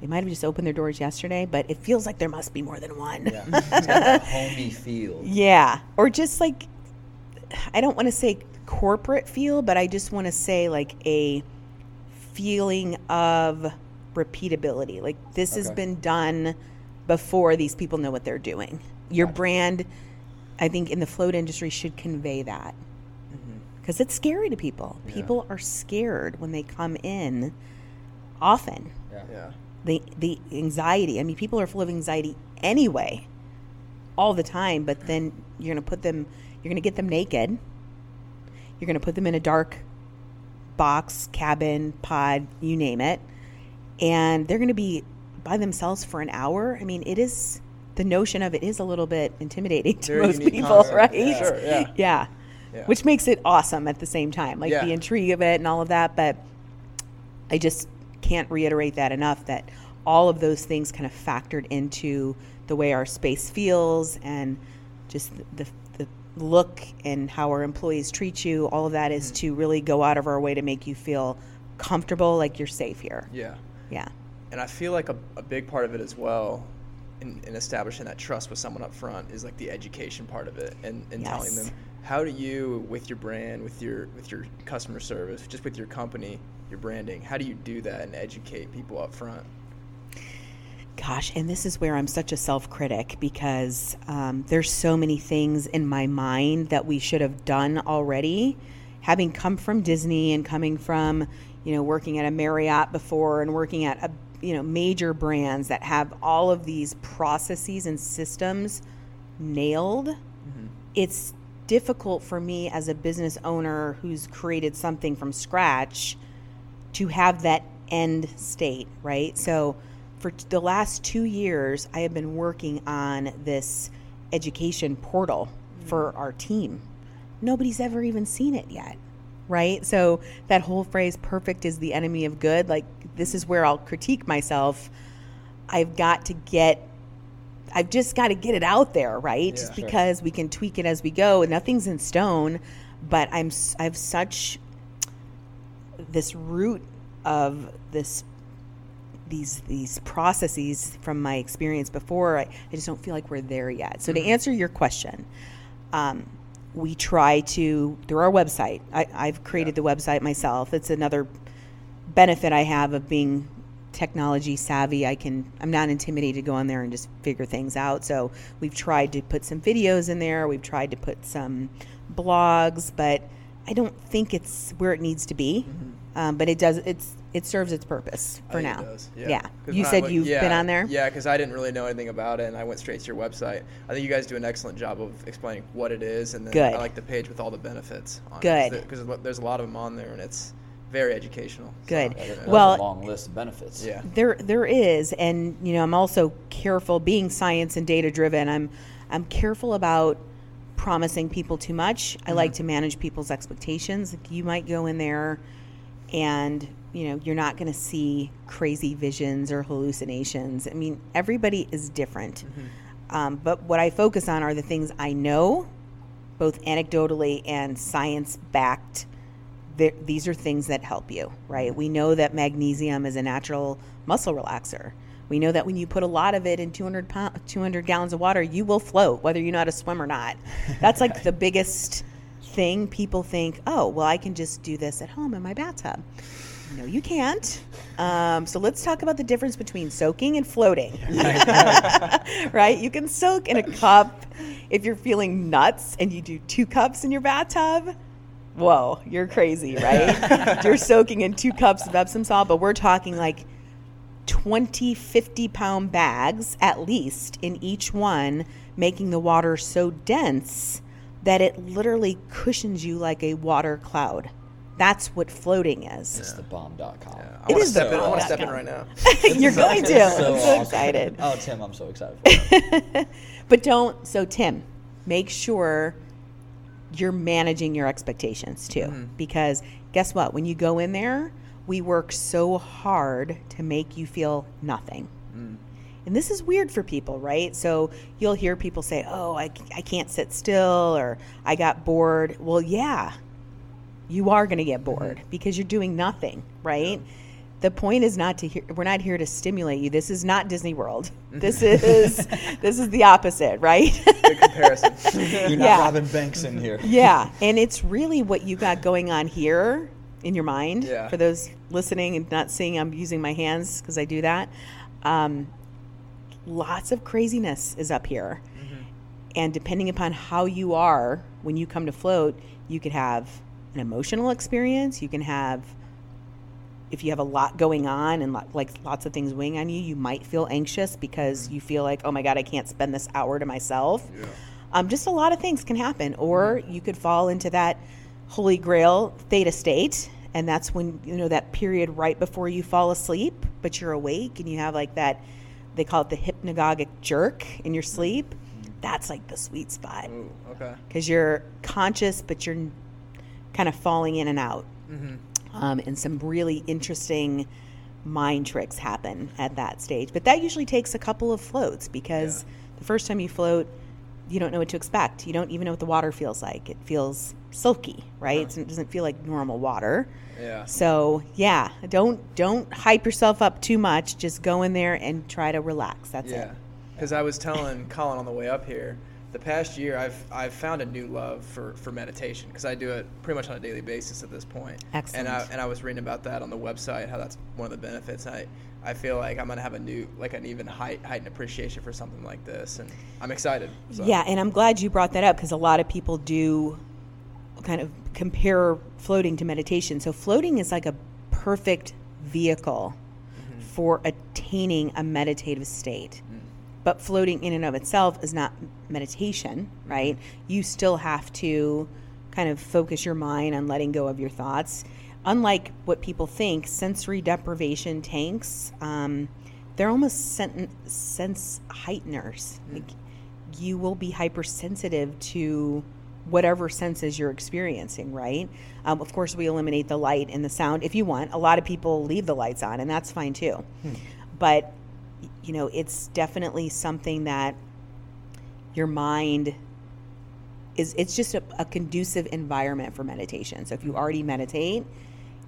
they might have just opened their doors yesterday, but it feels like there must be more than one. Yeah. [laughs] It's got that homey feel. Yeah. Or just like, I don't want to say corporate feel, but I just want to say like a feeling of repeatability. Like this has been done before these people know what they're doing. Your brand, I think, in the float industry should convey that. Mm-hmm. Because it's scary to people. People are scared when they come in often Yeah. Yeah. the the anxiety. I mean, people are full of anxiety anyway, all the time. But then you're gonna put them, you're gonna get them naked. You're gonna put them in a dark box, cabin, pod, you name it, and they're gonna be by themselves for an hour. I mean, it is the notion of it is a little bit intimidating [laughs] to Very most people, concept. right? Yeah. Sure, yeah. yeah. Yeah. Which makes it awesome at the same time, like Yeah. the intrigue of it and all of that. But I just can't reiterate that enough that all of those things kind of factored into the way our space feels and just the, the look and how our employees treat you. All of that is mm-hmm. to really go out of our way to make you feel comfortable, like you're safe here. Yeah. Yeah. And I feel like a, a big part of it as well in, in establishing that trust with someone up front is like the education part of it and, and telling them how do you with your brand, with your with your customer service, just with your company, your branding, how do you do that and educate people up front? Gosh, and this is where I'm such a self critic because um, there's so many things in my mind that we should have done already. Having come from Disney and coming from, you know, working at a Marriott before and working at a, you know, major brands that have all of these processes and systems nailed, it's difficult for me as a business owner who's created something from scratch to have that end state, right? So for the last two years, I have been working on this education portal mm-hmm. for our team. Nobody's ever even seen it yet, right? So that whole phrase, perfect is the enemy of good, like this is where I'll critique myself. I've got to get I've just got to get it out there, right? just sure. because we can tweak it as we go. and Nothing's in stone, but I'm I have such this root of this these these processes from my experience before. I, I just don't feel like we're there yet. So to answer your question, um, we try to through our website. I, I've created the website myself. It's another benefit I have of being technology savvy. I can I'm not intimidated to go on there and just figure things out. So we've tried to put some videos in there. We've tried to put some blogs, but I don't think it's where it needs to be. Um, but it does. It's it serves its purpose for now. it does, Yeah. 'Cause You said went- you've yeah, been on there. Yeah, because I didn't really know anything about it, and I went straight to your website. I think you guys do an excellent job of explaining what it is, and then Good. I like the page with all the benefits. On Good. Because there's a lot of them on there, and it's very educational. so, Good. Yeah, Well- a long list of benefits. yeah. There, there is, and you know, I'm also careful. Being science and data driven, I'm, I'm careful about promising people too much. I like to manage people's expectations. Like you might go in there, and you know, you're not going to see crazy visions or hallucinations. I mean, everybody is different. Um, but what I focus on are the things I know, both anecdotally and science backed these are things that help you, right? We know that magnesium is a natural muscle relaxer. We know that when you put a lot of it in 200 pound, 200 gallons of water, you will float, whether you know how to swim or not. That's like [laughs] the biggest thing. People think, oh, well, I can just do this at home in my bathtub. No, you can't. Um, so let's talk about the difference between soaking and floating. [laughs] [laughs] right? You can soak in a cup if you're feeling nuts and you do two cups in your bathtub. Whoa, you're crazy, right? [laughs] you're soaking in two cups of Epsom salt, but we're talking like 20, 50 pound bags at least in each one, making the water so dense that it literally cushions you like a water cloud. That's what floating is. It's the bomb.com. I want to step the in. I want to step in right now. [laughs] You're going to. So I'm so awesome. excited. Oh, Tim, I'm so excited for you. [laughs] But don't. So Tim, make sure you're managing your expectations too, Mm-hmm. because guess what? When you go in there, we work so hard to make you feel nothing. And this is weird for people, right? So you'll hear people say, "Oh, I, I can't sit still," or "I got bored." Well, yeah, you are going to get bored because you're doing nothing, right? The point is not to hear. We're not here to stimulate you. This is not Disney World. This is [laughs] this is the opposite, right? Good comparison. [laughs] You're not Yeah. Robin Banks in here. yeah, [laughs] and it's really what you got going on here in your mind. Yeah. For those listening and not seeing, I'm using my hands because I do that. Um, lots of craziness is up here, mm-hmm. and depending upon how you are when you come to float, you could have an emotional experience. You can have if you have a lot going on and lo- like lots of things weighing on you, you might feel anxious because mm-hmm. you feel like, oh my God, I can't spend this hour to myself. Um, just a lot of things can happen. Or mm-hmm. you could fall into that holy grail theta state. And that's when, you know, that period right before you fall asleep, but you're awake and you have like that, they call it the hypnagogic jerk in your sleep. That's like the sweet spot Ooh, okay. because you're conscious, but you're kind of falling in and out. Mm-hmm. Um, and some really interesting mind tricks happen at that stage. But that usually takes a couple of floats because the first time you float, you don't know what to expect. You don't even know what the water feels like. It feels silky, right? It's- It doesn't feel like normal water. Yeah. So yeah, don't don't hype yourself up too much. Just go in there and try to relax. That's Yeah, it. because I was telling [laughs] Colin on the way up here, the past year I've I've found a new love for, for meditation because I do it pretty much on a daily basis at this point. Excellent. And I and I was reading about that on the website how that's one of the benefits. I I feel like I'm gonna have a new like an even height, heightened appreciation for something like this, and I'm excited. So. Yeah, and I'm glad you brought that up because a lot of people do kind of compare floating to meditation. So floating is like a perfect vehicle mm-hmm. for attaining a meditative state. Mm. But floating in and of itself is not meditation, right? Mm-hmm. You still have to kind of focus your mind on letting go of your thoughts. Unlike what people think, sensory deprivation tanks, um, they're almost sen- sense heighteners. Like you will be hypersensitive to whatever senses you're experiencing, right? Um, of course, we eliminate the light and the sound if you want. A lot of people leave the lights on, and that's fine too. But, you know, it's definitely something that your mind is, it's just a, a conducive environment for meditation. So if you already meditate,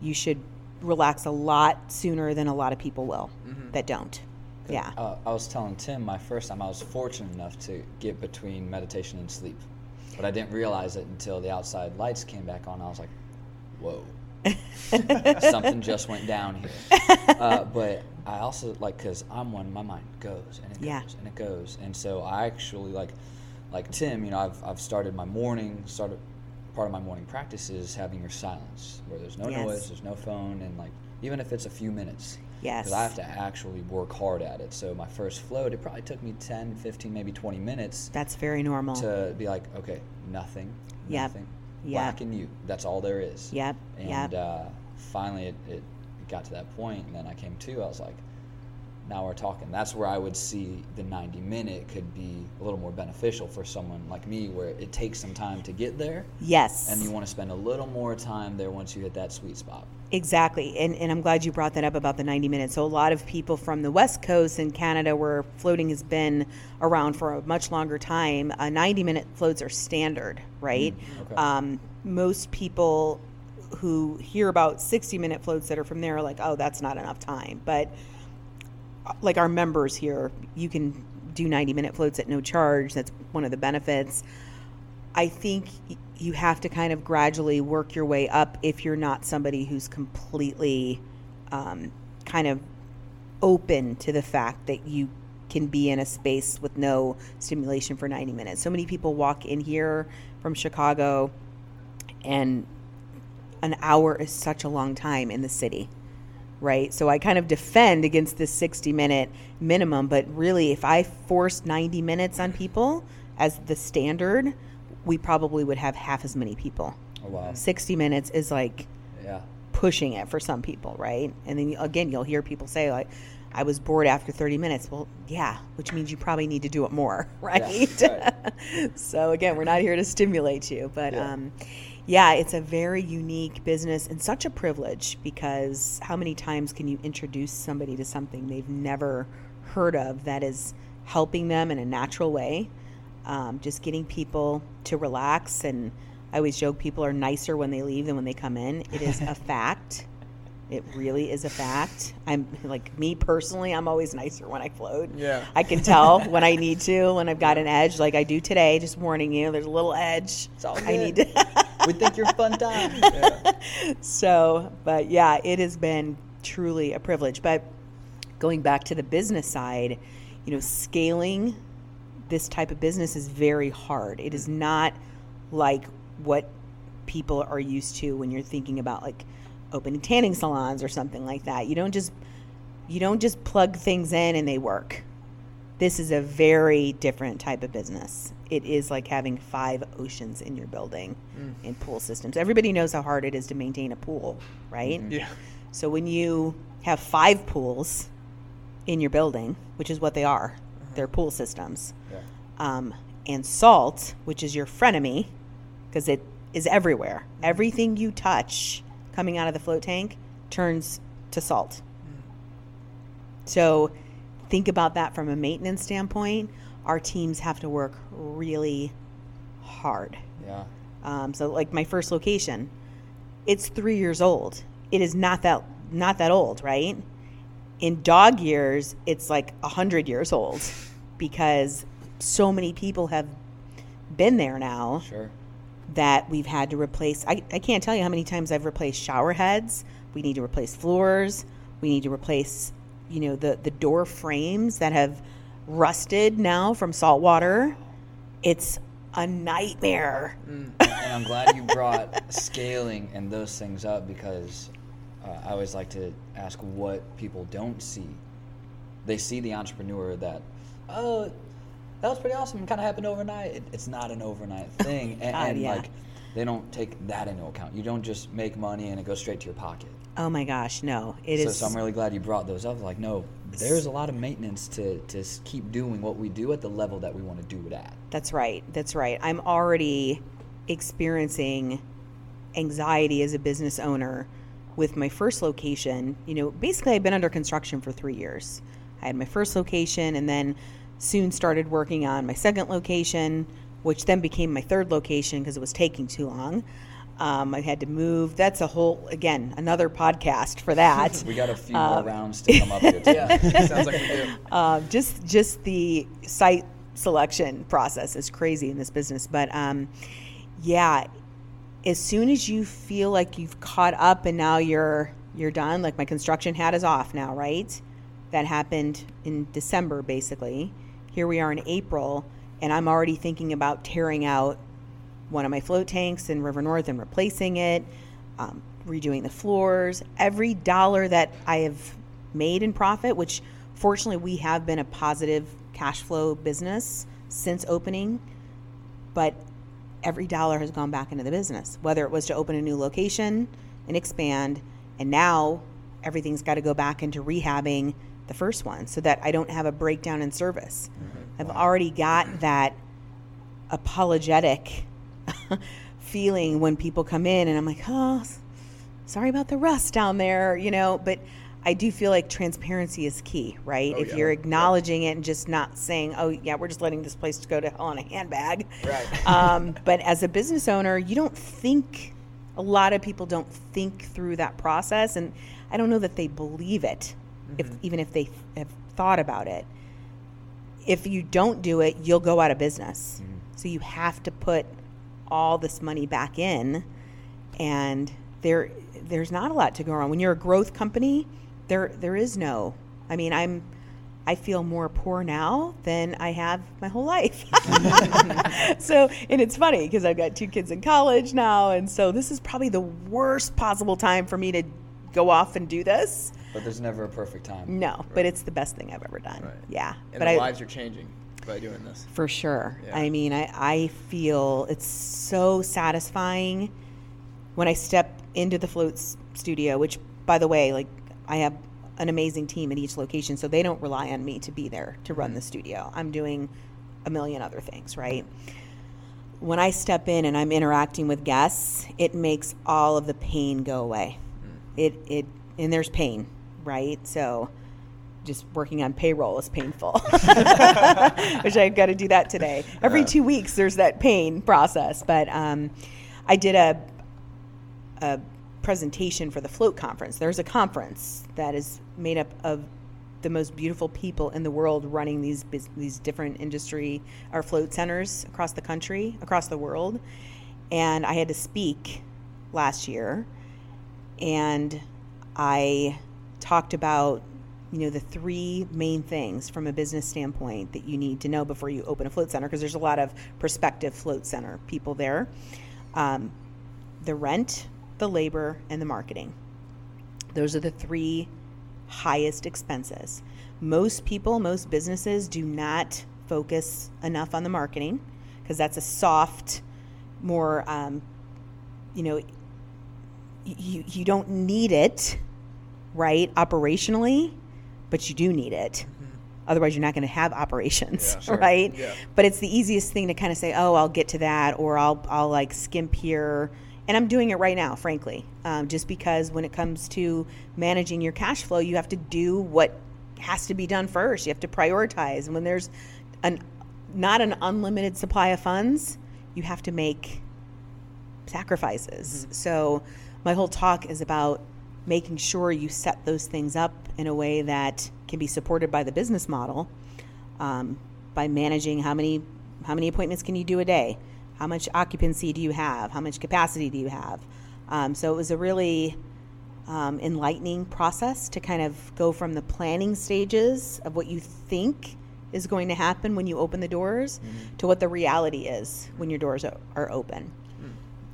you should relax a lot sooner than a lot of people will that don't. Yeah. Uh, I was telling Tim my first time I was fortunate enough to get between meditation and sleep, but I didn't realize it until the outside lights came back on. I was like, "Whoa, [laughs] something just went down here." [laughs] Uh, but I also like because I'm one, my mind goes and it Yeah. goes and it goes, and so I actually like, like Tim, you know, I've I've started my morning started part of my morning practice is having your silence where there's no Yes. noise, there's no phone, and like even if it's a few minutes. Yes. Because I have to actually work hard at it. So my first float, it probably took me 10, 15, maybe 20 minutes That's very normal. to be like, okay, nothing, Yep. nothing, Yep. black and you. That's all there is. Yep. And Yep. uh, finally, it, it got to that point, and then I came to. I was like, now we're talking. That's where I would see the 90 minute could be a little more beneficial for someone like me, where it takes some time to get there, yes. and you want to spend a little more time there once you hit that sweet spot. Exactly. And, and I'm glad you brought that up about the 90 minutes. So, a lot of people from the West Coast and Canada, where floating has been around for a much longer time, uh, 90 minute floats are standard, right? okay. Um, most people who hear about 60 minute floats that are from there are like, oh, that's not enough time. But like our members here, you can do 90 minute floats at no charge. That's one of the benefits. I think you have to kind of gradually work your way up if you're not somebody who's completely um, kind of open to the fact that you can be in a space with no stimulation for 90 minutes. So many people walk in here from Chicago, and an hour is such a long time in the city right? So I kind of defend against this 60 minute minimum, but really, if I force 90 minutes on people as the standard, we probably would have half as many people. Oh wow. 60 minutes is like Yeah. pushing it for some people, right? And then again, you'll hear people say like, "I was bored after 30 minutes." Well, yeah, which means you probably need to do it more, [laughs] right? [laughs] so again, we're not here to stimulate you, but Yeah. um, yeah, it's a very unique business and such a privilege because how many times can you introduce somebody to something they've never heard of that is helping them in a natural way? Um, just getting people to relax and I always joke people are nicer when they leave than when they come in. It is a [laughs] fact. It really is a fact. I'm like me personally, I'm always nicer when I float. Yeah. I can tell when I need to, when I've got an edge, like I do today, just warning you, there's a little edge. It's all I need good. to we think you're fun time. [laughs] so, but yeah, it has been truly a privilege. But going back to the business side, you know, scaling this type of business is very hard. It is not like what people are used to when you're thinking about like opening tanning salons or something like that. You don't just you don't just plug things in and they work. This is a very different type of business. It is like having five oceans in your building mm. in pool systems. Everybody knows how hard it is to maintain a pool, right? Mm-hmm. Yeah. So when you have five pools in your building, which is what they are, uh-huh. they're pool systems, Yeah. um, and salt, which is your frenemy, because it is everywhere. Mm-hmm. Everything you touch coming out of the float tank turns to salt. So think about that from a maintenance standpoint. Our teams have to work really hard. Yeah. Um, so like my first location, it's three years old. It is not that not that old, right? In dog years, it's like a hundred years old [laughs] because so many people have been there now Sure. That we've had to replace. I, I can't tell you how many times I've replaced shower heads. We need to replace floors. We need to replace, you know, the, the door frames that have rusted now from salt water. It's a nightmare. and I'm glad you [laughs] brought scaling and those things up because uh, I always like to ask what people don't see. They see the entrepreneur that, oh, that was pretty awesome. It kind of happened overnight. It, it's not an overnight [laughs] thing, and, God, and yeah. like they don't take that into account. You don't just make money and it goes straight to your pocket. Oh my gosh, no. It so, is so I'm really glad you brought those up. Like, no, there's a lot of maintenance to to keep doing what we do at the level that we want to do it at. That's right. That's right. I'm already experiencing anxiety as a business owner with my first location. You know, basically, I've been under construction for three years. I had my first location and then soon started working on my second location, which then became my third location because it was taking too long. Um, I had to move. That's a whole, again, another podcast for that. [laughs] We got a few Uh, more rounds to come up here. Too. [laughs] Yeah. Sounds like we do. um, just just the site selection process is crazy in this business but um, yeah as soon as you feel like you've caught up and now you're you're done like my construction hat is off now right that happened in december basically here we are in april and i'm already thinking about tearing out one of my float tanks in river north and replacing it um, redoing the floors. Every dollar that i have made in profit which fortunately we have been a positive cash flow business since opening but every dollar has gone back into the business whether it was to open a new location and expand and now everything's got to go back into rehabbing the first one so that i don't have a breakdown in service i've already got that apologetic [laughs] feeling when people come in and I'm like, oh, sorry about the rust down there, you know, but I do feel like transparency is key, right? Oh, if yeah. you're acknowledging it and just not saying, oh, yeah, we're just letting this place go to hell in a handbag. Right. [laughs] um, but as a business owner, you don't think, a lot of people don't think through that process. And I don't know that they believe it, if, mm-hmm. even if they have thought about it if you don't do it, you'll go out of business. Mm-hmm. So you have to put all this money back in, and there there's not a lot to go around. When you're a growth company, there there is no. I mean, I'm I feel more poor now than I have my whole life. [laughs] so, and it's funny because I've got two kids in college now, and so this is probably the worst possible time for me to go off and do this. But there's never a perfect time. No, but it's the best thing I've ever done. Right. Yeah, And but the I, lives are changing. by doing this. For sure. Yeah. I mean, I, I feel it's so satisfying when I step into the float studio, which, by the way, like I have an amazing team at each location, so they don't rely on me to be there to run mm-hmm. the studio. I'm doing a million other things, right? When I step in and I'm interacting with guests, it makes all of the pain go away. It it and there's pain, right? So just working on payroll is painful. [laughs] Which I've got to do that today. Every two weeks, there's that pain process. But um, I did a, a presentation for the Float Conference. There's a conference that is made up of the most beautiful people in the world running these these different industry or float centers across the country, across the world. And I had to speak last year and I talked about you know the three main things from a business standpoint that you need to know before you open a float center because there's a lot of prospective float center people there. Um, the rent the labor and the marketing. Those are the three highest expenses. Most people most businesses do not focus enough on the marketing because that's a soft more um, you know you, you don't need it right operationally but you do need it. Otherwise you're not going to have operations Yeah, [laughs] sure. right? Yeah. but it's the easiest thing to kind of say oh i'll get to that or i'll i'll like skimp here. And i'm doing it right now frankly um, just because when it comes to managing your cash flow you have to do what has to be done first. You have to prioritize. And when there's an not an unlimited supply of funds you have to make sacrifices. So, my whole talk is about making sure you set those things up in a way that can be supported by the business model, um, by managing how many how many appointments can you do a day, how much occupancy do you have, how much capacity do you have. Um, so it was a really um, enlightening process to kind of go from the planning stages of what you think is going to happen when you open the doors to what the reality is when your doors are open.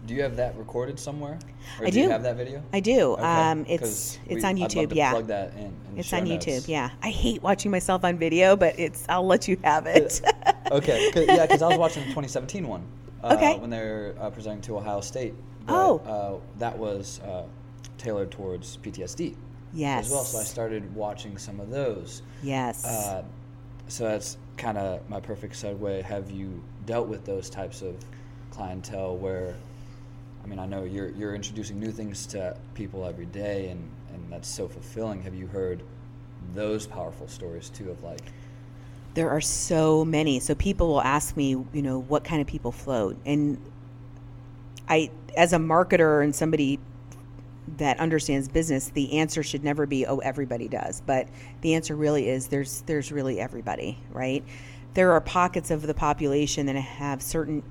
Do you have that recorded somewhere? Or I do. you do. have that video? I do. Okay, Um, it's it's we- on YouTube. yeah, Plug that in. in it's on notes. YouTube. Yeah, I hate watching myself on video, but it's I'll let you have it. okay, [laughs] 'cause- yeah, because I was watching the 2017 one. Uh, Okay. When they were uh, presenting to Ohio State. But, Oh. Uh, that was uh, tailored towards PTSD. yes. As well, so I started watching some of those. yes. Uh, so that's kind of my perfect segue. Have you dealt with those types of clientele where, I mean, I know you're you're introducing new things to people every day, and and that's so fulfilling. Have you heard those powerful stories too of like, There are so many. So people will ask me, you know, what kind of people float, and I, as a marketer and somebody that understands business, the answer should never be, oh, everybody does. But the answer really is there's there's really everybody, right? There are pockets of the population that have certain